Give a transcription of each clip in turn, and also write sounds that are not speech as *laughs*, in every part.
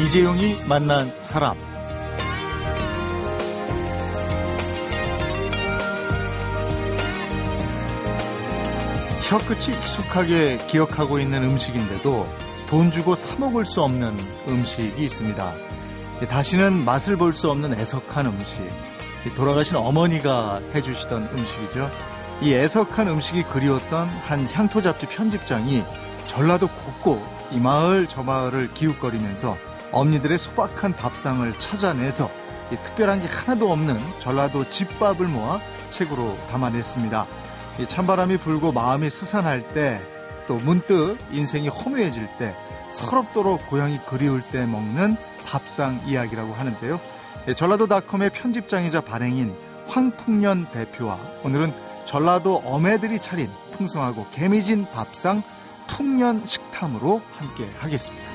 이재용이 만난 사람. 혀끝이 익숙하게 기억하고 있는 음식인데도 돈 주고 사 먹을 수 없는 음식이 있습니다. 다시는 맛을 볼 수 없는 애석한 음식. 돌아가신 어머니가 해주시던 음식이죠. 이 애석한 음식이 그리웠던 한 향토 잡지 편집장이 전라도 곳곳 이 마을 저 마을을 기웃거리면서 어머니들의 소박한 밥상을 찾아내서 특별한 게 하나도 없는 전라도 집밥을 모아 책으로 담아냈습니다. 찬바람이 불고 마음이 스산할 때 또 문득 인생이 허무해질 때 서럽도록 고향이 그리울 때 먹는 밥상 이야기라고 하는데요. 전라도닷컴의 편집장이자 발행인 황풍년 대표와 오늘은 전라도 어매들이 차린 풍성하고 개미진 밥상 풍년 식탐으로 함께 하겠습니다.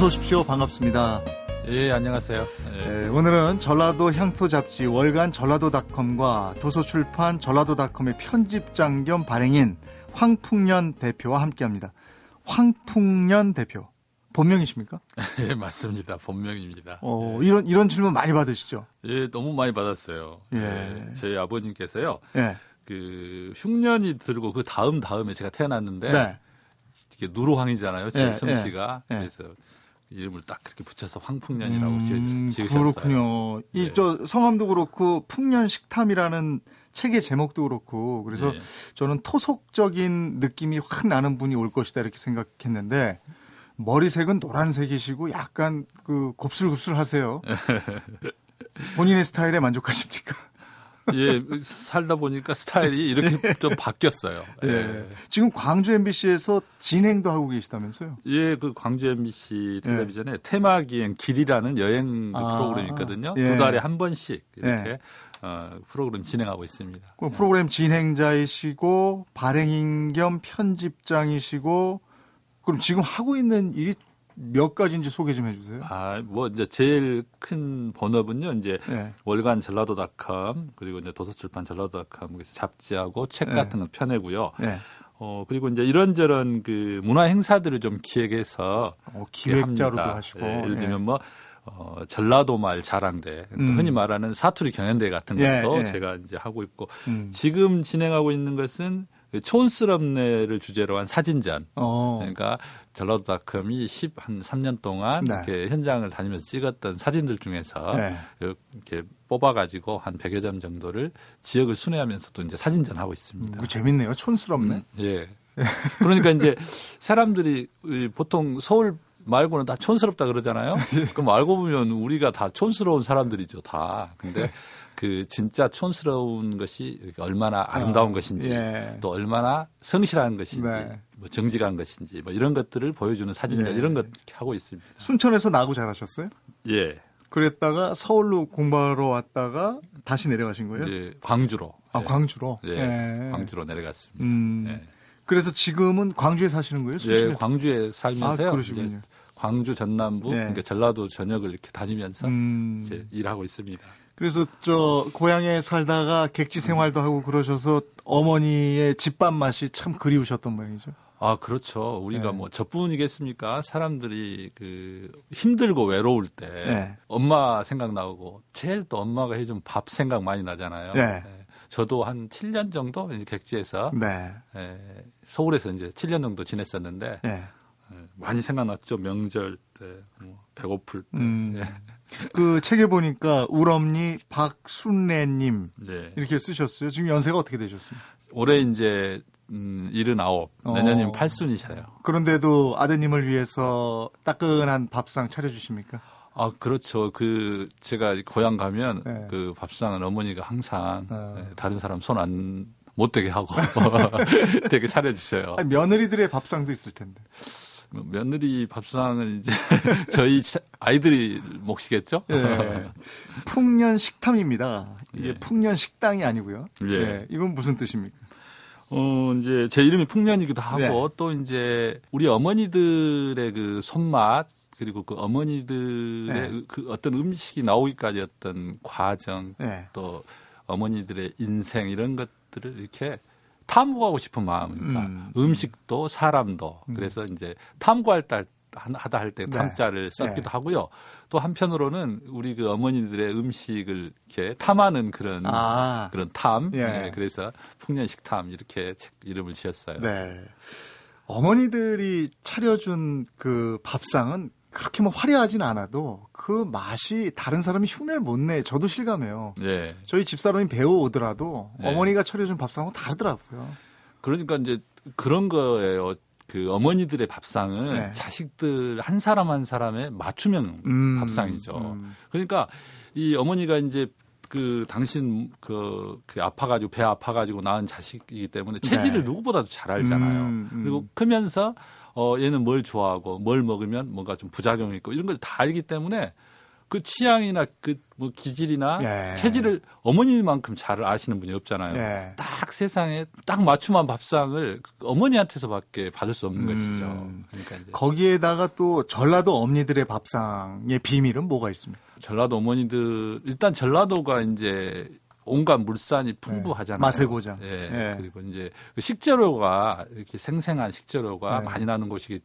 어서 오십시오. 반갑습니다. 예, 안녕하세요. 예. 네, 오늘은 전라도 향토 잡지 월간 전라도닷컴과 도서출판 전라도닷컴의 편집장 겸 발행인 황풍년 대표와 함께합니다. 황풍년 대표. 본명이십니까? *laughs* 예, 맞습니다. 본명입니다. 어, 예. 이런 이런 질문 많이 받으시죠? 예, 너무 많이 받았어요. 예. 예 저희 아버님께서요. 예. 그 흉년이 들고 그 다음 다음에 제가 태어났는데 네. 이게 누로황이잖아요. 제 예, 성씨가. 예. 그래서 이름을 딱 그렇게 붙여서 황풍년이라고 음, 지으셨어요. 그렇군요. 이저 예. 성함도 그렇고 풍년 식탐이라는 책의 제목도 그렇고 그래서 네. 저는 토속적인 느낌이 확 나는 분이 올 것이다 이렇게 생각했는데 머리색은 노란색이시고 약간 그 곱슬곱슬 하세요. *laughs* 본인의 스타일에 만족하십니까? 예, 살다 보니까 스타일이 이렇게 좀 바뀌었어요. 예. 예. 지금 광주 MBC에서 진행도 하고 계시다면서요? 예, 그 광주 MBC 텔레비전에 예. 테마 기행 길이라는 여행 아, 프로그램이 있거든요. 예. 두 달에 한 번씩 이렇게 예. 어, 프로그램 진행하고 있습니다. 그 프로그램 진행자이시고 발행인 겸 편집장이시고 그럼 지금 하고 있는 일이 몇 가지인지 소개 좀 해주세요. 아, 뭐 이제 제일 큰 본업은요, 이제 네. 월간 전라도닷컴 그리고 이제 도서출판 전라도닷컴 잡지하고 책 네. 같은 거 펴내고요. 네. 어 그리고 이제 이런저런 그 문화 행사들을 좀 기획해서 어, 기획자로도 하시고 예, 예를 들면 뭐 어, 전라도 말 자랑대 음. 흔히 말하는 사투리 경연대 같은 예, 것도 예, 예. 제가 이제 하고 있고 음. 지금 진행하고 있는 것은 그 촌스럽네를 주제로 한 사진전. 어. 그러니까 전라도 닷컴이 10, 한 3년 동안 네. 이렇게 현장을 다니면서 찍었던 사진들 중에서 네. 이렇게 뽑아가지고 한 100여 점 정도를 지역을 순회하면서도 이제 사진전 하고 있습니다. 음, 재밌네요. 촌스럽네. 음, 예. 그러니까 이제 사람들이 보통 서울 말고는 다 촌스럽다 그러잖아요. *laughs* 그럼 알고 보면 우리가 다 촌스러운 사람들이죠, 다. 근데 그 진짜 촌스러운 것이 얼마나 아름다운 어, 것인지 예. 또 얼마나 성실한 것인지 네. 뭐 정직한 것인지 뭐 이런 것들을 보여주는 사진들 예. 이런 것 하고 있습니다. 순천에서 나고 자라셨어요? 예. 그랬다가 서울로 공부하러 왔다가 다시 내려가신 거예요? 예, 광주로. 아, 예. 광주로? 예, 예. 광주로 내려갔습니다. 음, 예. 그래서 지금은 광주에 사시는 거예요? 순천에서? 예, 광주에 살면서요. 아, 그러시군요. 광주 전남부, 예. 그러니까 전라도 전역을 이렇게 다니면서 음. 일하고 있습니다. 그래서 저 고향에 살다가 객지 생활도 하고 그러셔서 어머니의 집밥 맛이 참 그리우셨던 모양이죠. 아, 그렇죠. 우리가 네. 뭐 저뿐이겠습니까? 사람들이 그 힘들고 외로울 때 네. 엄마 생각 나고 제일 또 엄마가 해준 밥 생각 많이 나잖아요. 네. 네. 저도 한 7년 정도 이제 객지에서 네. 예, 서울에서 이제 7년 정도 지냈었는데 네. 예, 많이 생각났죠. 명절 때, 뭐 배고플 때. 음. 예. 그 책에 보니까 우엄니 박순래님 네. 이렇게 쓰셨어요. 지금 연세가 어떻게 되셨습니까? 올해 이제 음, 79, 내년이면 어. 8순이셔요. 그런데도 아드님을 위해서 따끈한 밥상 차려주십니까? 아, 그렇죠. 그, 제가 고향 가면 네. 그 밥상은 어머니가 항상 어. 네, 다른 사람 손 안 못 되게 하고 *laughs* *laughs* 되게 차려주셔요. 아니, 며느리들의 밥상도 있을 텐데. 뭐 며느리 밥상은 이제 *laughs* 저희 아이들이 몫이겠죠? 예. *laughs* 풍년 식탐입니다. 이게 예. 풍년 식당이 아니고요. 예. 예. 이건 무슨 뜻입니까? 어, 이제 제 이름이 풍년이기도 하고 네. 또 이제 우리 어머니들의 그 손맛 그리고 그 어머니들의 네. 그 어떤 음식이 나오기까지 어떤 과정 네. 또 어머니들의 인생 이런 것들을 이렇게 탐구하고 싶은 마음이니까 음. 식도 사람도 음. 그래서 이제 탐구할 때 하다 할때 네. 탐자를 썼기도 네. 하고요. 또 한편으로는 우리 그 어머니들의 음식을 이렇게 탐하는 그런 아. 그런 탐. 예. 네, 그래서 풍년식 탐 이렇게 책 이름을 지었어요. 네. 어머니들이 차려준 그 밥상은 그렇게 뭐 화려하진 않아도 그 맛이 다른 사람이 흉내를 못 내. 저도 실감해요. 네. 저희 집사람이 배우 오더라도 네. 어머니가 차려준 밥상은 다르더라고요. 그러니까 이제 그런 거예요. 그 어머니들의 밥상은 네. 자식들 한 사람 한 사람의 맞춤형 음, 밥상이죠. 음. 그러니까 이 어머니가 이제 그 당신 그, 그 아파가지고 배 아파가지고 낳은 자식이기 때문에 체질을 네. 누구보다도 잘 알잖아요. 음, 음. 그리고 크면서 어 얘는 뭘 좋아하고 뭘 먹으면 뭔가 좀 부작용이 있고 이런 걸 다 알기 때문에 그 취향이나 그 뭐 기질이나 예. 체질을 어머니만큼 잘 아시는 분이 없잖아요. 예. 딱 세상에 딱 맞춤한 밥상을 그 어머니한테서밖에 받을 수 없는 음. 것이죠. 그러니까 이제. 거기에다가 또 전라도 어머니들의 밥상의 비밀은 뭐가 있습니까? 전라도 어머니들 일단 전라도가 이제 온갖 물산이 풍부하잖아요. 네. 맛의 고장. 예. 네. 그리고 이제 그 식재료가 이렇게 생생한 식재료가 네. 많이 나는 곳이고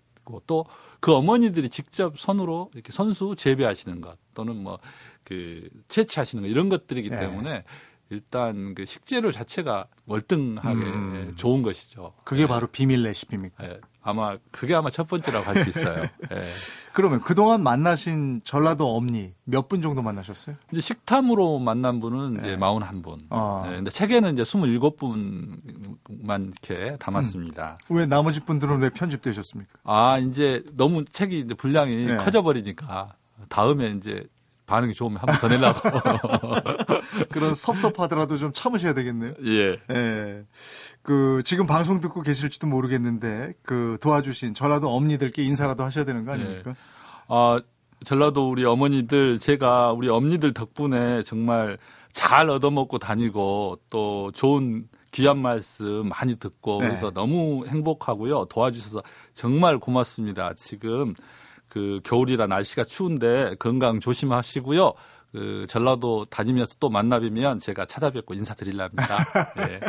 또그 어머니들이 직접 손으로 이렇게 선수 재배하시는 것 또는 뭐 그 채취하시는 것 이런 것들이기 네. 때문에 일단 그 식재료 자체가 월등하게 음. 좋은 것이죠. 그게 네. 바로 비밀 레시피입니까? 네. 아마 그게 아마 첫 번째라고 할 수 있어요. 네. *laughs* 그러면 그동안 만나신 전라도 엄니 몇 분 정도 만나셨어요? 이제 식탐으로 만난 분은 이제 41분. 아. 네, 근데 책에는 이제 27분만 이렇게 담았습니다. 음. 왜 나머지 분들은 왜 편집되셨습니까? 아, 이제 너무 책이 이제 분량이 네. 커져 버리니까 다음에 이제 반응이 좋으면 한번 더 내려고. 그런 섭섭하더라도 좀 참으셔야 되겠네요. 예. 예. 그 지금 방송 듣고 계실지도 모르겠는데 그 도와주신 전라도 어머니들께 인사라도 하셔야 되는 거 아닙니까? 예. 아 전라도 우리 어머니들 제가 우리 어머니들 덕분에 정말 잘 얻어먹고 다니고 또 좋은 귀한 말씀 많이 듣고 네. 그래서 너무 행복하고요. 도와주셔서 정말 고맙습니다. 지금 그 겨울이라 날씨가 추운데 건강 조심하시고요. 그 전라도 다니면서 또 만나 뵈면 제가 찾아뵙고 인사드리려 합니다. *laughs* 네.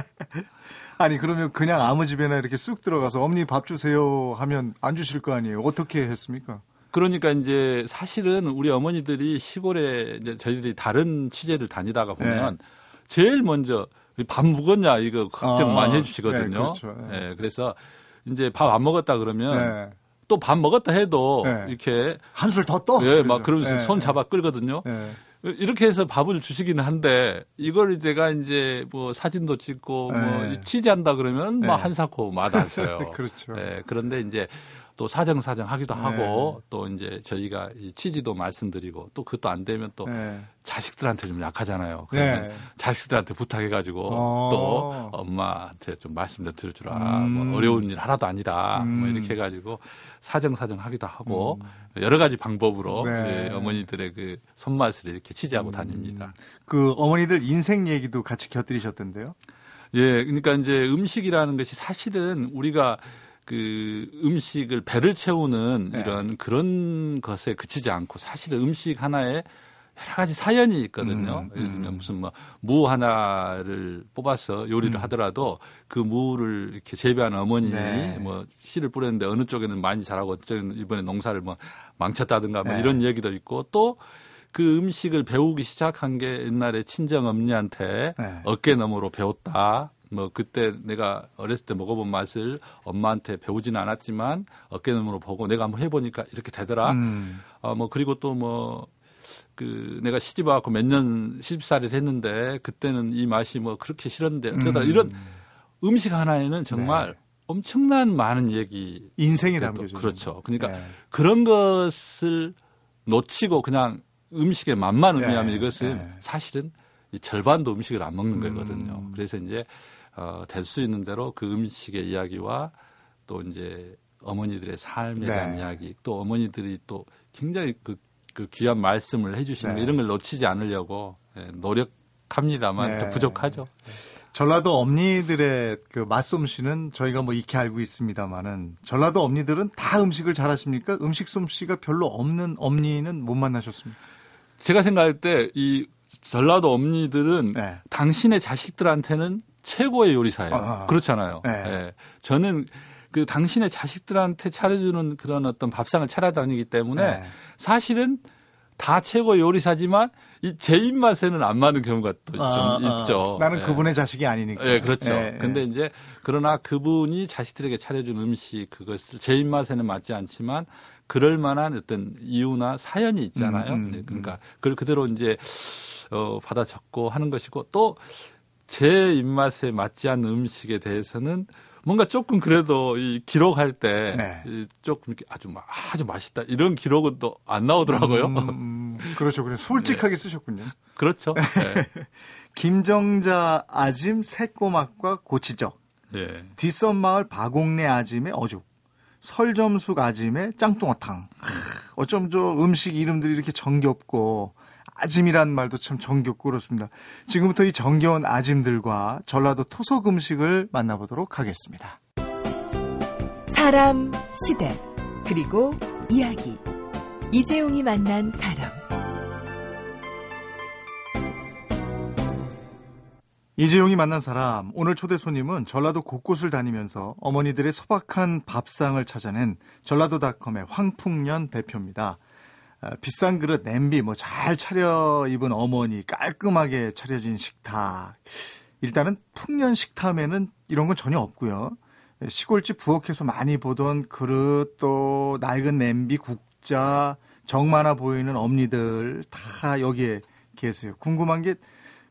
아니 그러면 그냥 아무 집에나 이렇게 쑥 들어가서 어머니 밥 주세요 하면 안 주실 거 아니에요? 어떻게 했습니까? 그러니까 이제 사실은 우리 어머니들이 시골에 이제 저희들이 다른 취재를 다니다가 보면 네. 제일 먼저 밥 먹었냐 이거 걱정 아, 많이 해주시거든요. 네, 그렇죠. 네. 네, 그래서 이제 밥 안 먹었다 그러면 네. 또 밥 먹었다 해도 네. 이렇게 한술 더 떠. 예, 막 그러면서 네. 손 잡아 끌거든요. 네. 이렇게 해서 밥을 주시기는 한데 이걸 제가 이제 뭐 사진도 찍고 뭐 네. 취재한다 그러면 뭐 한사코 마다하셔요. *laughs* 그렇죠. 예, 그런데 이제 또 사정사정 하기도 네. 하고 또 이제 저희가 이 취지도 말씀드리고 또 그것도 안 되면 또 네. 자식들한테 좀 약하잖아요. 그러면 네. 자식들한테 부탁해가지고 어. 또 엄마한테 좀 말씀 좀 들어주라. 뭐 음. 뭐 어려운 일 하나도 아니다. 뭐 음. 뭐 이렇게 해가지고 사정사정 하기도 하고 음. 여러 가지 방법으로 네. 그 어머니들의 그 손맛을 이렇게 취재하고 음. 다닙니다. 그 어머니들 인생 얘기도 같이 곁들이셨던데요? 예, 그러니까 이제 음식이라는 것이 사실은 우리가 그 음식을 배를 채우는 네. 이런 그런 것에 그치지 않고 사실은 음식 하나에 여러 가지 사연이 있거든요. 음, 예를 들면 음. 무슨 뭐 무 하나를 뽑아서 요리를 음. 하더라도 그 무를 이렇게 재배하는 어머니 네. 뭐 씨를 뿌렸는데 어느 쪽에는 많이 자라고 어느 쪽에는 이번에 농사를 뭐 망쳤다든가 뭐 네. 이런 얘기도 있고 또 그 음식을 배우기 시작한 게 옛날에 친정 엄니한테 네. 어깨너머로 배웠다. 뭐 그때 내가 어렸을 때 먹어본 맛을 엄마한테 배우지는 않았지만 어깨너머로 보고 내가 한번 해보니까 이렇게 되더라. 음. 어뭐 그리고 또뭐 그 내가 시집 와갖고 몇 년 시집살이를 했는데 그때는 이 맛이 뭐 그렇게 싫었는데 어쩌더라 음. 이런 음식 하나에는 정말 네. 엄청난 많은 얘기 인생이 담겨져 그렇죠. 그러니까 네. 그런 것을 놓치고 그냥 음식의 맛만 의미하면 네. 이것은 네. 사실은 이 절반도 음식을 안 먹는 거거든요. 음. 그래서 이제 어, 될 수 있는 대로 그 음식의 이야기와 또 이제 어머니들의 삶에 네. 대한 이야기 또 어머니들이 또 굉장히 그, 그 귀한 말씀을 해주시는 네. 이런 걸 놓치지 않으려고 예, 노력합니다만 네. 부족하죠. 전라도 엄니들의 그 맛솜씨는 저희가 뭐 익히 알고 있습니다만은 전라도 엄니들은 다 음식을 잘하십니까? 음식 솜씨가 별로 없는 엄니는 못 만나셨습니까? 제가 생각할 때 이 전라도 엄니들은 네. 당신의 자식들한테는 최고의 요리사예요. 아, 그렇잖아요. 네. 네. 저는 그 당신의 자식들한테 차려주는 그런 어떤 밥상을 차려다니기 때문에 네. 사실은 다 최고 요리사지만 이 제 입맛에는 안 맞는 경우가 또좀 아, 아, 있죠. 나는 예. 그분의 자식이 아니니까. 예, 그렇죠. 예, 근데 이제 그러나 그분이 자식들에게 차려준 음식 그것을 제 입맛에는 맞지 않지만 그럴 만한 어떤 이유나 사연이 있잖아요. 음, 음, 네, 그러니까 그걸 그대로 이제 어 받아 적고 하는 것이고 또 제 입맛에 맞지 않는 음식에 대해서는 뭔가 조금 그래도 이 기록할 때 네. 조금 이렇게 아주 아주 맛있다 이런 기록은 또 안 나오더라고요. 음, 음, 그렇죠. 그래 솔직하게 네. 쓰셨군요. 그렇죠. 네. *laughs* 김정자 아짐 새꼬막과 고치적. 네. 뒷섬마을 바공내 아짐의 어죽. 설점숙 아짐의 짱뚱어탕. 어쩜 저 음식 이름들이 이렇게 정겹고 아짐이란 말도 참 정겹고 그렇습니다. 지금부터 이 정겨운 아짐들과 전라도 토속 음식을 만나보도록 하겠습니다. 사람, 시대, 그리고 이야기. 이재용이 만난 사람. 이재용이 만난 사람, 오늘 초대 손님은 전라도 곳곳을 다니면서 어머니들의 소박한 밥상을 찾아낸 전라도닷컴의 황풍년 대표입니다. 어, 비싼 그릇, 냄비 뭐 잘 차려 입은 어머니, 깔끔하게 차려진 식탁. 일단은 풍년 식탐에는 이런 건 전혀 없고요. 시골집 부엌에서 많이 보던 그릇 또 낡은 냄비, 국자, 정 많아 보이는 엄니들 다 여기에 계세요. 궁금한 게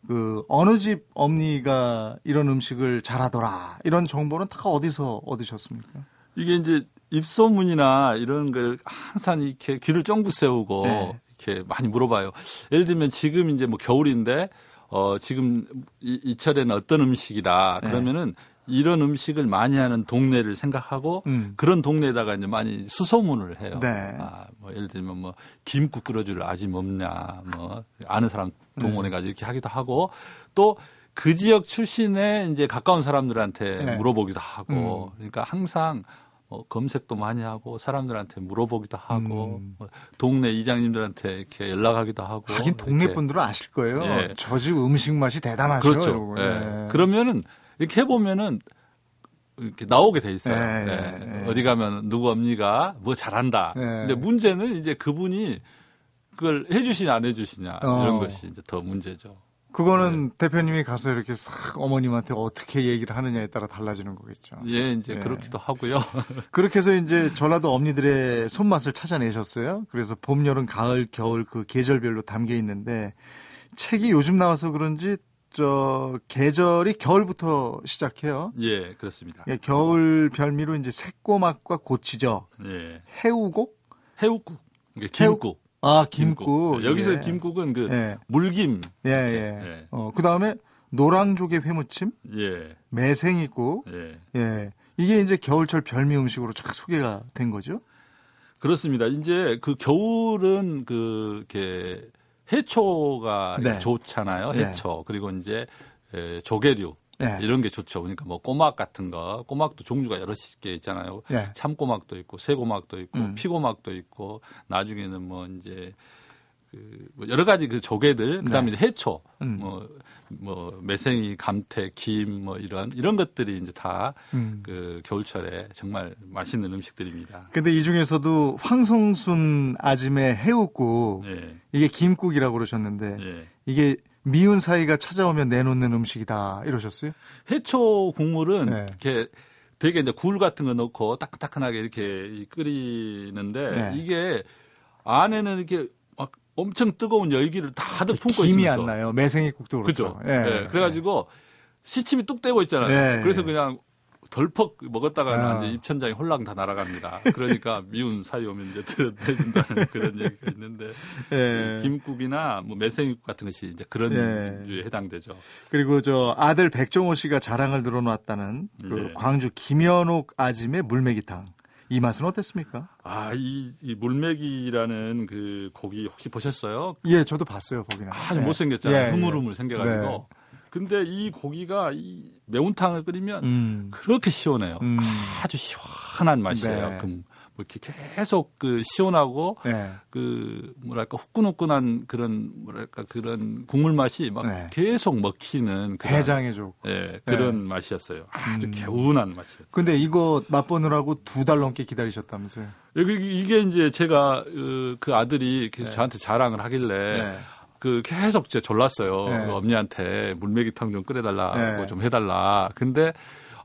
그 어느 집 엄니가 이런 음식을 잘하더라 이런 정보는 다 어디서 얻으셨습니까? 이게 이제 입소문이나 이런 걸 항상 이렇게 귀를 쫑긋 세우고 네. 이렇게 많이 물어봐요. 예를 들면 지금 이제 뭐 겨울인데 어 지금 이, 이 철에는 어떤 음식이다. 네. 그러면은 네. 이런 음식을 많이 하는 동네를 생각하고 음. 그런 동네에다가 이제 많이 수소문을 해요. 네. 아, 뭐 예를 들면 뭐 김국 끓여줄 아직 없냐, 뭐 아는 사람 동원해 가지고 네. 이렇게 하기도 하고 또 그 지역 출신의 이제 가까운 사람들한테 네. 물어보기도 하고 음. 그러니까 항상 뭐 검색도 많이 하고 사람들한테 물어보기도 하고 음. 뭐 동네 이장님들한테 이렇게 연락하기도 하고 하긴 동네 분들은 아실 거예요. 예. 저집 음식 맛이 대단하죠. 그렇죠. 예. 예. 그러면은 이렇게 해보면은 이렇게 나오게 돼 있어요. 예, 예. 예. 어디 가면 누구 언니가 뭐 잘한다. 예. 근데 문제는 이제 그분이 그걸 해주시냐 안 해주시냐 어. 이런 것이 이제 더 문제죠. 그거는 네. 대표님이 가서 이렇게 싹 어머님한테 어떻게 얘기를 하느냐에 따라 달라지는 거겠죠. 예, 이제 예. 그렇기도 하고요. *laughs* 그렇게 해서 이제 전라도 엄니들의 손맛을 찾아내셨어요. 그래서 봄, 여름, 가을, 겨울 그 계절별로 담겨 있는데 책이 요즘 나와서 그런지 저 계절이 겨울부터 시작해요. 예, 그렇습니다. 예, 겨울 별미로 이제 새꼬막과 고치죠. 예. 해우곡? 해우국. 김국. 아, 김국. 김국. 네, 여기서 예. 김국은 그 예. 물김. 예, 예. 예. 어, 그다음에 노랑조개 회무침. 예. 매생이국. 예. 예. 이게 이제 겨울철 별미 음식으로 쫙 소개가 된 거죠? 그렇습니다. 이제 그 겨울은 그 이렇게 해초가 네. 좋잖아요. 네. 해초. 네. 그리고 이제 조개류. 네. 이런 게 좋죠. 그러니까 뭐 꼬막 같은 거, 꼬막도 종류가 여러 개 있잖아요. 네. 참꼬막도 있고, 새꼬막도 있고, 음. 피고막도 있고, 나중에는 뭐 이제 그뭐 여러 가지 그 조개들, 그다음에 네. 해초, 음. 뭐, 뭐 매생이, 감태, 김, 뭐 이런 이런 것들이 이제 다그 음. 그 겨울철에 정말 맛있는 음식들입니다. 근데 이 중에서도 황성순 아짐의 해우국, 네. 이게 김국이라고 그러셨는데 네. 이게 미운 사이가 찾아오면 내놓는 음식이다 이러셨어요? 해초 국물은 네. 이렇게 되게 이제 굴 같은 거 넣고 따끈따끈하게 이렇게 끓이는데 네. 이게 안에는 이렇게 막 엄청 뜨거운 열기를 다들 품고 김이 있으면서 안 나요. 매생이국도 그렇죠. 그렇죠. 네. 네. 그래가지고 시침이 뚝 떼고 있잖아요. 네. 그래서 그냥 덜퍽 먹었다가 아. 이제 입천장이 홀랑 다 날아갑니다. 그러니까 *laughs* 미운 사이 오면 이제 들여내준다는 그런 얘기가 있는데 예. 김국이나 뭐 매생이국 같은 것이 이제 그런 예. 류에 해당되죠. 그리고 저 아들 백종호 씨가 자랑을 늘어놨다는 그 예. 광주 김현옥 아짐의 물메기탕. 이 맛은 어땠습니까? 아, 이, 이 물메기라는 그 고기 혹시 보셨어요? 예, 저도 봤어요, 거기는. 아주 예. 못생겼잖아요. 예, 흐물흐물 생겨가지고. 네. 근데 이 고기가 이 매운탕을 끓이면 음. 그렇게 시원해요. 음. 아주 시원한 맛이에요. 네. 그뭐 이렇게 계속 그 시원하고 네. 그 뭐랄까 후끈후끈한 그런 뭐랄까 그런 국물 맛이 막 네. 계속 먹히는 그런 해장해 줘. 예, 그런 네. 맛이었어요. 아주 음. 개운한 맛이었어요. 근데 이거 맛보느라고 두 달 넘게 기다리셨다면서요? 이게 이제 제가 그, 그 아들이 계속 네. 저한테 자랑을 하길래 네. 그 계속 제 졸랐어요. 네. 그 엄니한테 물메기탕 좀 끓여달라고 네. 좀 해달라. 근데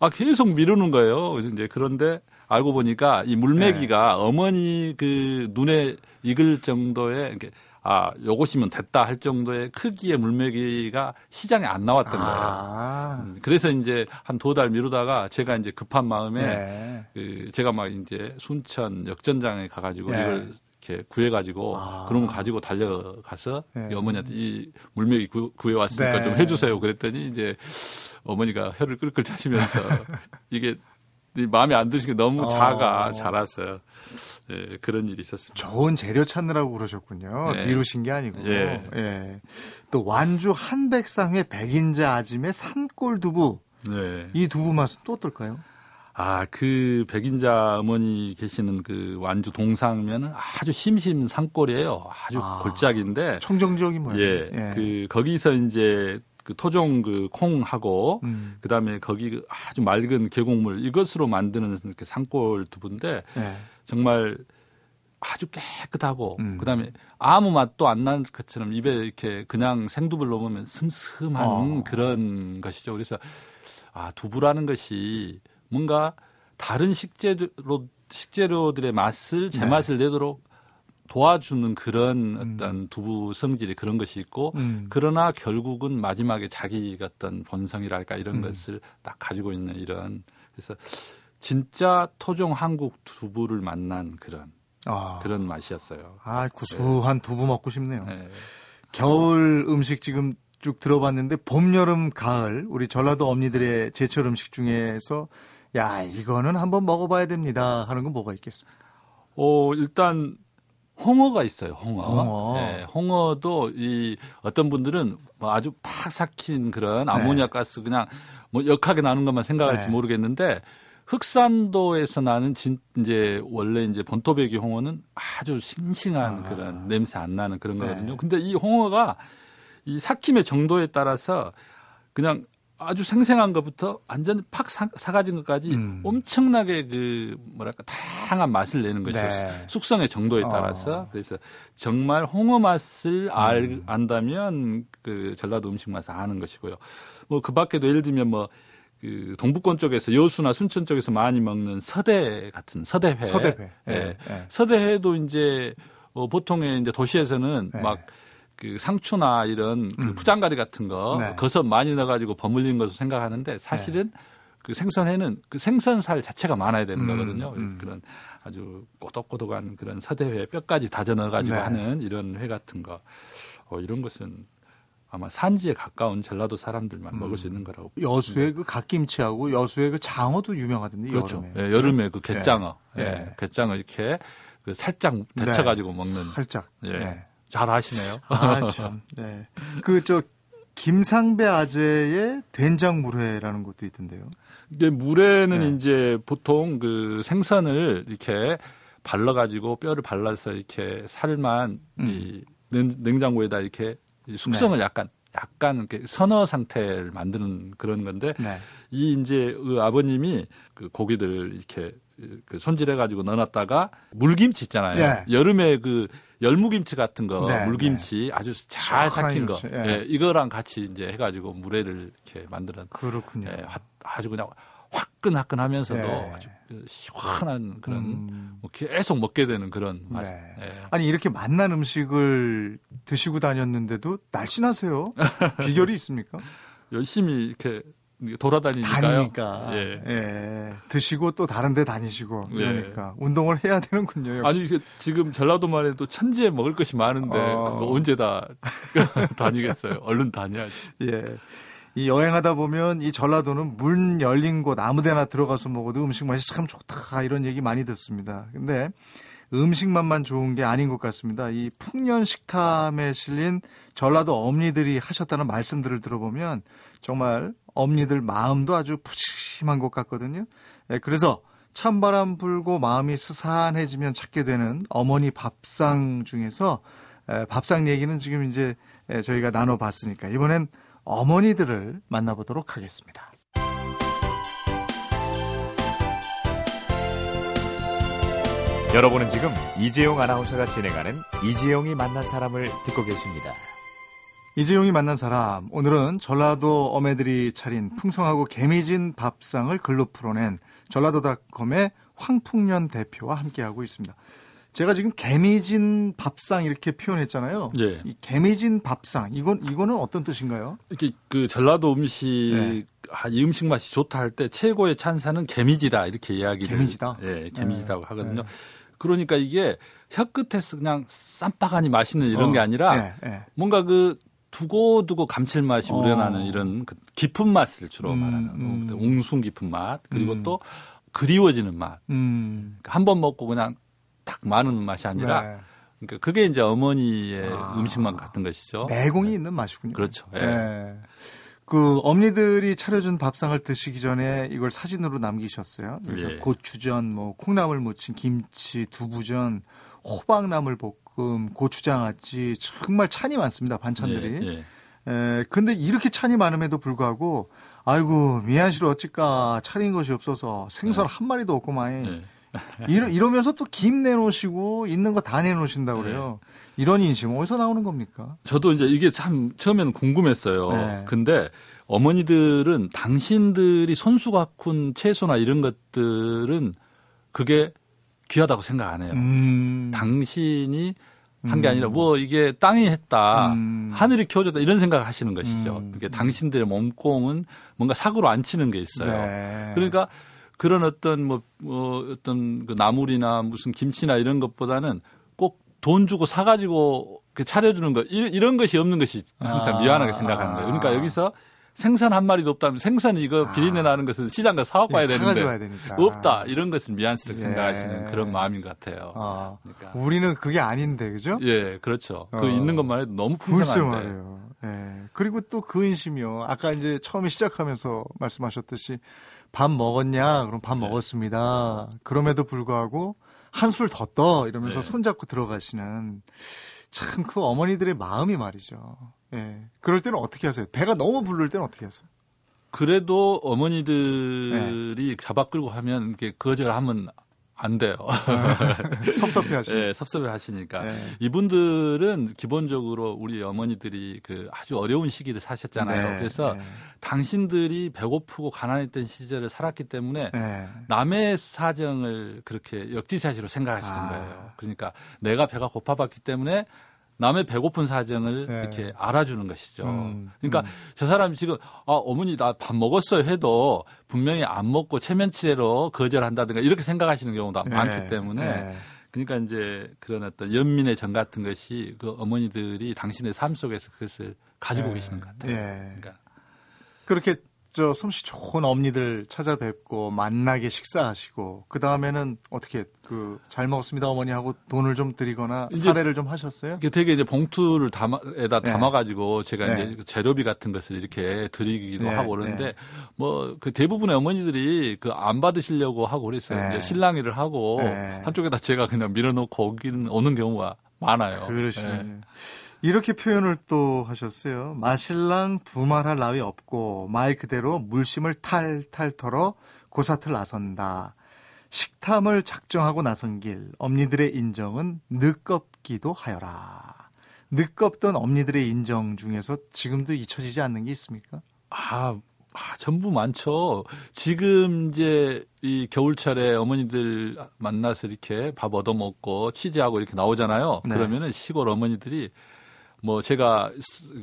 아 계속 미루는 거예요. 이제 그런데 알고 보니까 이 물메기가 네. 어머니 그 눈에 익을 정도의 이렇게 아 요것이면 됐다 할 정도의 크기의 물메기가 시장에 안 나왔던 거예요. 아. 음, 그래서 이제 한 두 달 미루다가 제가 이제 급한 마음에 네. 그 제가 막 이제 순천 역전장에 가가지고 네. 이걸 이렇게 구해가지고 아. 그런 거 가지고 달려가서 네. 어머니한테 이 물메기 구, 해왔으니까 네. 좀 해주세요. 그랬더니 이제 어머니가 혀를 끌끌 차시면서 *laughs* 이게 마음에 안 드시게 너무 작아 어. 자랐어요. 예, 그런 일이 있었습니다. 좋은 재료 찾느라고 그러셨군요. 예. 미루신 게 아니고. 예. 예. 또 완주 한백상회 백인자 아짐의 산골 두부. 네. 이 두부 맛은 또 어떨까요? 아, 그 백인자 어머니 계시는 그 완주 동상면은 아주 심심 산골이에요. 아주 아, 골짜기인데. 청정지역이 뭐예요? 예, 예. 그 거기서 이제 그 토종 그 콩하고 음. 그다음에 거기 그 아주 맑은 계곡물 이것으로 만드는 그 산골 두부인데 예. 정말 아주 깨끗하고 음. 그다음에 아무 맛도 안 나는 것처럼 입에 이렇게 그냥 생두부를 넣으면 슴슴한 어. 그런 것이죠. 그래서 아 두부라는 것이 뭔가 다른 식재료 식재료들의 맛을 제 네. 맛을 내도록 도와주는 그런 음. 어떤 두부 성질이 그런 것이 있고 음. 그러나 결국은 마지막에 자기 어떤 본성이랄까 이런 음. 것을 딱 가지고 있는 이런 그래서 진짜 토종 한국 두부를 만난 그런 아. 그런 맛이었어요. 아 구수한 네. 두부 먹고 싶네요. 네. 겨울 음식 지금 쭉 들어봤는데 봄, 여름, 가을 우리 전라도 어머니들의 제철 음식 중에서 야 이거는 한번 먹어봐야 됩니다 하는 건 뭐가 있겠습니까? 어 일단 홍어가 있어요. 홍어. 홍어. 네, 홍어도 이 어떤 분들은 뭐 아주 팍 삭힌 그런 아모니아 네. 가스 그냥 뭐 역하게 나는 것만 생각할지 네. 모르겠는데 흑산도에서 나는 진 이제 원래 이제 본토배기 홍어는 아주 싱싱한 아. 그런 냄새 안 나는 그런 네. 거거든요. 근데 이 홍어가 이 삭힘의 정도에 따라서 그냥 아주 생생한 것부터 완전 팍 사, 사가진 것까지 음. 엄청나게 그 뭐랄까 다양한 맛을 내는 것이 네. 숙성의 정도에 따라서 어. 그래서 정말 홍어 맛을 알 음. 안다면 그 전라도 음식 맛을 아는 것이고요. 뭐 그 밖에도 예를 들면 뭐그 동북권 쪽에서 여수나 순천 쪽에서 많이 먹는 서대 같은 서대회. 서대회. 예. 네. 네. 서대회도 이제 어, 보통의 이제 도시에서는 네. 막 그 상추나 이런 그 음. 푸장가리 같은 거 네. 거서 많이 넣어가지고 버물리는 것으로 생각하는데 사실은 네. 그 생선회는 그 생선살 자체가 많아야 되는 음. 거거든요. 음. 그런 아주 꼬독꼬독한 그런 서대회 뼈까지 다져 넣어가지고 네. 하는 이런 회 같은 거 어, 이런 것은 아마 산지에 가까운 전라도 사람들만 음. 먹을 수 있는 거라고. 여수의 그 갓김치하고 여수의 그 장어도 유명하던데 그렇죠. 여름에. 예, 여름에 그 갯장어, 네. 예, 갯장어 이렇게 그 살짝 데쳐가지고 먹는. 살짝. 예. 네. 잘 아시네요. 아, 참. 네. 그, 저, 김상배 아재의 된장 물회라는 것도 있던데요. 근데 물회는 네. 이제 보통 그 생선을 이렇게 발라가지고 뼈를 발라서 이렇게 살만 음. 이 냉장고에다 이렇게 숙성을 네. 약간 약간 이렇게 선어 상태를 만드는 그런 건데 네. 이 이제 그 아버님이 그 고기들을 이렇게 그 손질해 가지고 넣어놨다가 물김치 있잖아요. 네. 여름에 그 열무김치 같은 거, 네, 물김치 네. 아주 잘 삭힌 거, 예. 예, 이거랑 같이 이제 해가지고 물회를 이렇게 만드는. 그렇군요. 예, 아주 그냥 화끈화끈하면서도 예. 아주 그 시원한 그런 음. 뭐 계속 먹게 되는 그런 맛. 네. 예. 아니 이렇게 맛난 음식을 드시고 다녔는데도 날씬하세요. *laughs* 비결이 있습니까? 열심히 이렇게 돌아다니니까요. 다니니까. 예. 예. 드시고 또 다른 데 다니시고 예. 그러니까 예. 운동을 해야 되는군요. 역시. 아니 지금 전라도만 해도 천지에 먹을 것이 많은데 어. 그거 언제 다 *laughs* 다니겠어요. 얼른 다녀야지. 예. 이 여행하다 보면 이 전라도는 문 열린 곳 아무데나 들어가서 먹어도 음식 맛이 참 좋다 이런 얘기 많이 듣습니다. 근데 음식만만 좋은 게 아닌 것 같습니다. 이 풍년 식탐에 실린 전라도 어머니들이 하셨다는 말씀들을 들어보면 정말 엄니들 마음도 아주 푸짐한 것 같거든요. 예, 그래서 찬바람 불고 마음이 스산해지면 찾게 되는 어머니 밥상 중에서 밥상 얘기는 지금 이제 저희가 나눠봤으니까 이번엔 어머니들을 만나보도록 하겠습니다. 여러분은 지금 이재용 아나운서가 진행하는 이재용이 만난 사람을 듣고 계십니다. 이재용이 만난 사람 오늘은 전라도 어매들이 차린 풍성하고 개미진 밥상을 글로 풀어낸 전라도닷컴의 황풍년 대표와 함께하고 있습니다. 제가 지금 개미진 밥상 이렇게 표현했잖아요. 예. 이 개미진 밥상 이건 이거는 어떤 뜻인가요? 이렇게 그 전라도 음식 네. 아, 이 음식 맛이 좋다 할 때 최고의 찬사는 개미지다 이렇게 이야기를 개미지다. 예, 개미지다고 네. 하거든요. 네. 그러니까 이게 혀끝에서 그냥 쌈바가니 맛있는 이런 어. 게 아니라 네. 네. 뭔가 그 두고두고 감칠맛이 어. 우러나는 이런 그 깊은 맛을 주로 음, 말하는 음. 웅숭 깊은 맛 그리고 음. 또 그리워지는 맛. 음. 그러니까 한번 먹고 그냥 딱 많은 맛이 아니라 네. 그러니까 그게 이제 어머니의 아. 음식만 같은 것이죠. 내공이 네. 있는 맛이군요. 그렇죠. 예. 네. 그 엄니들이 차려준 밥상을 드시기 전에 이걸 사진으로 남기셨어요. 그래서 예. 고추전, 뭐 콩나물 무친 김치, 두부전, 호박나물 볶음, 고추장아찌 정말 찬이 많습니다. 반찬들이. 예, 예. 에, 근데 이렇게 찬이 많음에도 불구하고 아이고 미안시로 어찌까 차린 것이 없어서 생선 네. 한 마리도 없고만 네. *laughs* 이러, 이러면서 또 김 내놓으시고 있는 거 다 내놓으신다 고 그래요. 네. 이런 인심 어디서 나오는 겁니까? 저도 이제 이게 참 처음에는 궁금했어요. 네. 근데 어머니들은 당신들이 손수 가꾼 채소나 이런 것들은 그게 귀하다고 생각 안 해요. 음. 당신이 한게 아니라 음. 뭐 이게 땅이 했다, 음. 하늘이 키워줬다 이런 생각 하시는 것이죠. 음. 그게 당신들의 몸공은 뭔가 사고로 안 치는 게 있어요. 네. 그러니까 그런 어떤 뭐, 뭐 어떤 그 나물이나 무슨 김치나 이런 것보다는 꼭 돈 주고 사가지고 차려주는 것 이런 것이 없는 것이 항상 아. 미안하게 생각하는 거예요. 그러니까 여기서 생선 한 마리도 없다면 생선 이거 아. 비린내 나는 것은 시장 가서 사갖고 와야 예, 되는데 없다 이런 것을 미안스럽게 예. 생각하시는 그런 마음인 것 같아요. 아. 그러니까. 우리는 그게 아닌데 그죠? 예, 그렇죠. 그 어. 그 있는 것만 해도 너무 풍성한데. 예. 그리고 또 그 인심이요. 아까 이제 처음에 시작하면서 말씀하셨듯이 밥 먹었냐? 그럼 밥 네. 먹었습니다. 그럼에도 불구하고 한술 더 떠 이러면서 네. 손잡고 들어가시는 참 그 어머니들의 마음이 말이죠. 예. 그럴 때는 어떻게 하세요? 배가 너무 부를 때는 어떻게 하세요? 그래도 어머니들이 네. 잡아 끌고 하면 이렇게 거절 하면 안 돼요. *laughs* 섭섭해 하시니까. 네, 섭섭해 하시니까. 네. 이분들은 기본적으로 우리 어머니들이 그 아주 어려운 시기를 사셨잖아요. 네, 그래서 네. 당신들이 배고프고 가난했던 시절을 살았기 때문에 네. 남의 사정을 그렇게 역지사지로 생각하시는 아. 거예요. 그러니까 내가 배가 고파봤기 때문에 남의 배고픈 사정을 네. 이렇게 알아주는 것이죠. 음, 그러니까 음. 저 사람이 지금 아 어머니 나 밥 먹었어요 해도 분명히 안 먹고 체면치레로 거절한다든가 이렇게 생각하시는 경우가 네. 많기 때문에 네. 그러니까 이제 그런 어떤 연민의 정 같은 것이 그 어머니들이 당신의 삶 속에서 그것을 가지고 네. 계시는 것 같아요. 네. 그러니까 그렇게 저 솜씨 좋은 엄니들 찾아뵙고 만나게 식사하시고 그 다음에는 어떻게 그 잘 먹었습니다 어머니 하고 돈을 좀 드리거나 사례를 좀 하셨어요? 이게 되게 이제 봉투를 담아에다 네. 담아가지고 제가 네. 이제 재료비 같은 것을 이렇게 드리기도 네. 하고 그러는데 네. 뭐그 대부분의 어머니들이 그 안 받으시려고 하고 그랬어요. 네. 이제 신랑이를 하고 네. 한쪽에다 제가 그냥 밀어놓고 오기는 오는 경우가 많아요. 그러시네. 이렇게 표현을 또 하셨어요. 마실랑 두말할 나위 없고 말 그대로 물심을 탈탈 털어 고사틀 나선다. 식탐을 작정하고 나선 길 엄니들의 인정은 늦겁기도 하여라. 늦겁던 엄니들의 인정 중에서 지금도 잊혀지지 않는 게 있습니까? 아, 아, 전부 많죠. 지금 이제 이 겨울철에 어머니들 만나서 이렇게 밥 얻어먹고 취재하고 이렇게 나오잖아요. 네. 그러면은 시골 어머니들이 뭐 제가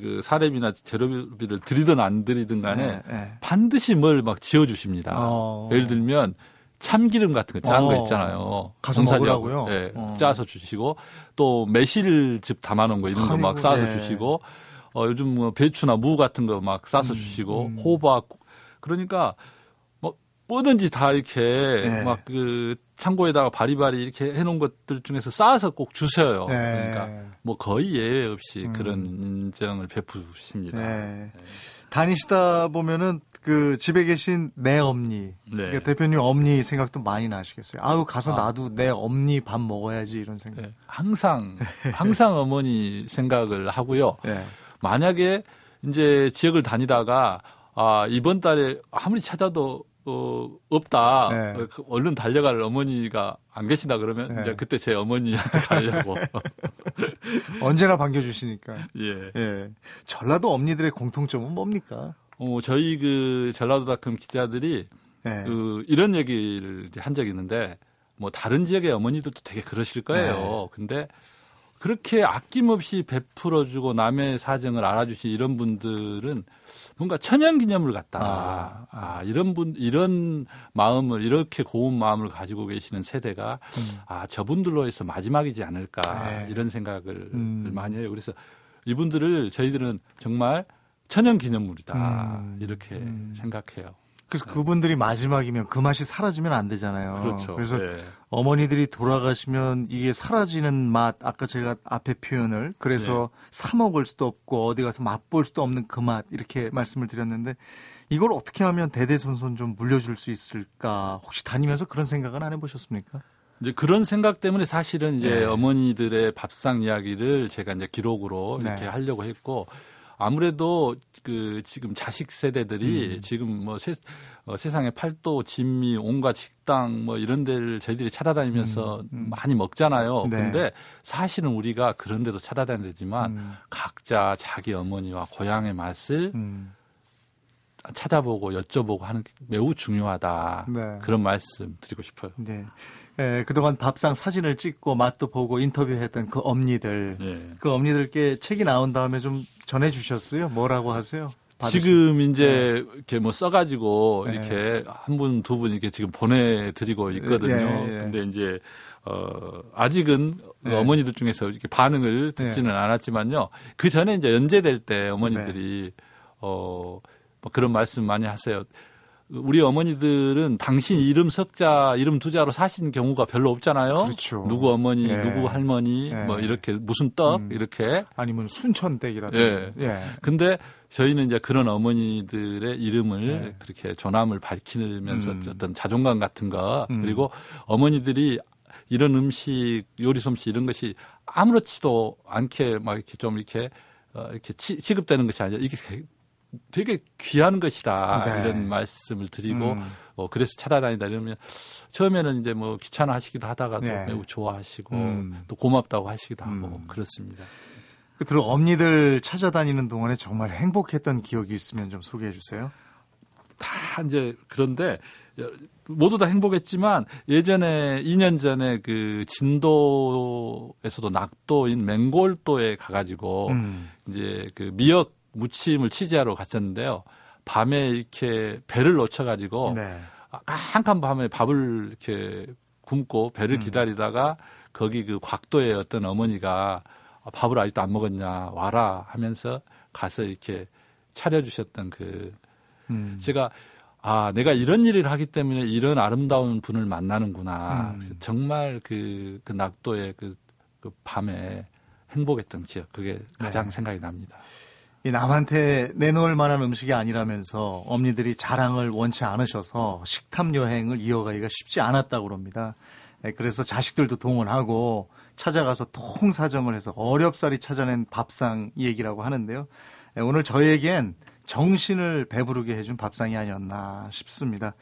그 사례비나 재료비를 드리든 안 드리든 간에 네, 네. 반드시 뭘 막 지어 주십니다. 어. 예를 들면 참기름 같은 거 짠거 어. 있잖아요. 먹으라고요? 네, 어. 짜서 주시고 또 매실즙 담아 놓은 거 이런 거 막 싸서 네. 주시고 어, 요즘 뭐 배추나 무 같은 거 막 싸서 음, 주시고 음. 호박 그러니까 뭐든지 다 이렇게 네. 막그 창고에다가 바리바리 이렇게 해놓은 것들 중에서 쌓아서 꼭 주셔요. 네. 그러니까 뭐 거의 예외 없이 음. 그런 인정을 베푸십니다. 네. 네. 다니시다 보면은 그 집에 계신 내 엄니, 네. 그러니까 대표님 엄니 생각도 많이 나시겠어요. 아우 가서 아. 나도 내 엄니 밥 먹어야지 이런 생각. 네. 항상 항상 어머니 생각을 하고요. 네. 만약에 이제 지역을 다니다가 아 이번 달에 아무리 찾아도 어, 없다. 네. 어, 그 얼른 달려갈 어머니가 안 계시다 그러면 네. 이제 그때 제 어머니한테 가려고. *laughs* 언제나 반겨주시니까. 예. 예. 전라도 엄니들의 공통점은 뭡니까? 어, 저희 그 전라도닷컴 기자들이 네. 그 이런 얘기를 한 적이 있는데 뭐 다른 지역의 어머니들도 되게 그러실 거예요. 네. 근데 그렇게 아낌없이 베풀어주고 남의 사정을 알아주시 이런 분들은 뭔가 천연기념물 같다. 아, 아. 아, 이런 분 이런 마음을 이렇게 고운 마음을 가지고 계시는 세대가 음. 아 저분들로 해서 마지막이지 않을까 네. 이런 생각을 음. 많이 해요. 그래서 이분들을 저희들은 정말 천연기념물이다 음. 이렇게 음. 생각해요. 그래서 네. 그분들이 마지막이면 그 맛이 사라지면 안 되잖아요. 그렇죠. 그래서 네. 어머니들이 돌아가시면 이게 사라지는 맛, 아까 제가 앞에 표현을 그래서 네. 사 먹을 수도 없고 어디 가서 맛볼 수도 없는 그 맛 이렇게 말씀을 드렸는데 이걸 어떻게 하면 대대손손 좀 물려줄 수 있을까? 혹시 다니면서 그런 생각은 안 해보셨습니까? 이제 그런 생각 때문에 사실은 이제 네. 어머니들의 밥상 이야기를 제가 이제 기록으로 이렇게 네. 하려고 했고 아무래도 그 지금 자식 세대들이 음. 지금 뭐 세, 어, 세상에 팔도 진미 온갖 식당 뭐 이런 데를 저희들이 찾아다니면서 음. 음. 많이 먹잖아요. 네. 근데 사실은 우리가 그런 데도 찾아다니지만 음. 각자 자기 어머니와 고향의 맛을 음. 찾아보고 여쭤보고 하는 게 매우 중요하다. 네. 그런 말씀 드리고 싶어요. 네. 예, 그동안 밥상 사진을 찍고 맛도 보고 인터뷰했던 그 엄니들, 네. 그 엄니들께 책이 나온 다음에 좀 전해 주셨어요? 뭐라고 하세요? 지금 이제 네. 이렇게 뭐 써가지고 네. 이렇게 한 분, 두 분 이렇게 지금 보내드리고 있거든요. 네, 네. 근데 이제 어, 아직은 네. 어머니들 중에서 이렇게 반응을 듣지는 네. 않았지만요. 그 전에 이제 연재될 때 어머니들이 어, 뭐 그런 말씀 많이 하세요. 우리 어머니들은 당신 이름 석자, 이름 두자로 사신 경우가 별로 없잖아요. 그렇죠. 누구 어머니, 예. 누구 할머니, 예. 뭐 이렇게 무슨 떡 음. 이렇게 아니면 순천댁이라든지. 예. 예. 근데 저희는 이제 그런 어머니들의 이름을 예. 그렇게 조남을 밝히면서 음. 어떤 자존감 같은 거 음. 그리고 어머니들이 이런 음식, 요리 솜씨 이런 것이 아무렇지도 않게 막 이렇게 좀 이렇게 어, 이렇게 취급되는 것이 아니라 이게 되게 귀한 것이다 네. 이런 말씀을 드리고 음. 어, 그래서 찾아다니다 이러면 처음에는 이제 뭐 귀찮아 하시기도 하다가도 네. 매우 좋아하시고 음. 또 고맙다고 하시기도 하고 음. 그렇습니다. 끝으로 엄니들 찾아다니는 동안에 정말 행복했던 기억이 있으면 좀 소개해 주세요. 다 이제 그런데 모두 다 행복했지만 예전에 2년 전에 그 진도에서도 낙도인 맹골도에 가가지고 음. 이제 그 미역 무침을 취재하러 갔었는데요. 밤에 이렇게 배를 놓쳐가지고 네. 깜깜 밤에 밥을 이렇게 굶고 배를 음. 기다리다가 거기 그 곽도에 어떤 어머니가 밥을 아직도 안 먹었냐 와라 하면서 가서 이렇게 차려주셨던 그 음. 제가 아 내가 이런 일을 하기 때문에 이런 아름다운 분을 만나는구나 음. 정말 그, 그 낙도의 그, 그 밤에 행복했던 기억 그게 가장 네. 생각이 납니다. 이 남한테 내놓을 만한 음식이 아니라면서 엄니들이 자랑을 원치 않으셔서 식탐 여행을 이어가기가 쉽지 않았다고 그럽니다. 예, 그래서 자식들도 동원하고 찾아가서 통사정을 해서 어렵사리 찾아낸 밥상 얘기라고 하는데요. 예, 오늘 저에겐 정신을 배부르게 해준 밥상이 아니었나 싶습니다.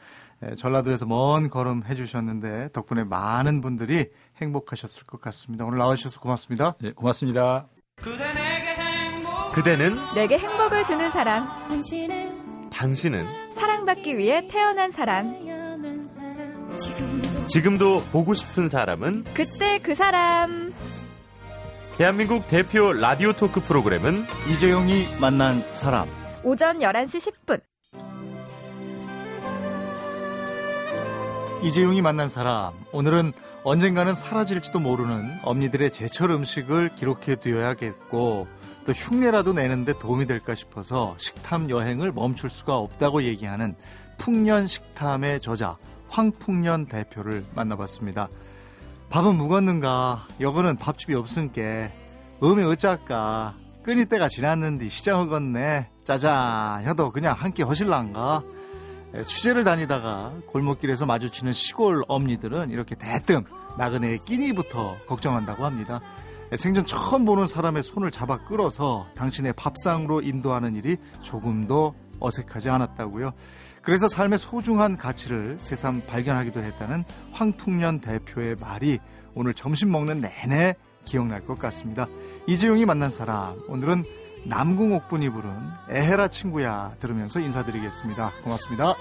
예, 전라도에서 먼 걸음 해주셨는데 덕분에 많은 분들이 행복하셨을 것 같습니다. 오늘 나와주셔서 고맙습니다. 네, 고맙습니다. 그대 는 내게 행복을 주는 사람. 당신은 사랑받기 위해 태어난 사람. 지금도 보고 싶은 사람은 그때 그 사람. 대한민국 대표 라디오 토크 프로그램은 이재용이 만난 사람. 오전 11시 10분. 이재용이 만난 사람. 오늘은 언젠가는 사라질지도 모르는 엄니들의 제철 음식을 기록해 두어야겠고 또 흉내라도 내는데 도움이 될까 싶어서 식탐 여행을 멈출 수가 없다고 얘기하는 풍년 식탐의 저자 황풍년 대표를 만나봤습니다. 밥은 묵었는가? 여거는 밥집이 없은께 음이 어쩔까? 끓일 때가 지났는데 시장 흑었네. 짜잔 혀도 그냥 한 끼 허실랑가 취재를 다니다가 골목길에서 마주치는 시골 엄니들은 이렇게 대뜸 나그네의 끼니부터 걱정한다고 합니다. 생전 처음 보는 사람의 손을 잡아 끌어서 당신의 밥상으로 인도하는 일이 조금도 어색하지 않았다고요. 그래서 삶의 소중한 가치를 새삼 발견하기도 했다는 황풍년 대표의 말이 오늘 점심 먹는 내내 기억날 것 같습니다. 이재용이 만난 사람 오늘은 남궁옥분이 부른 에헤라 친구야 들으면서 인사드리겠습니다. 고맙습니다.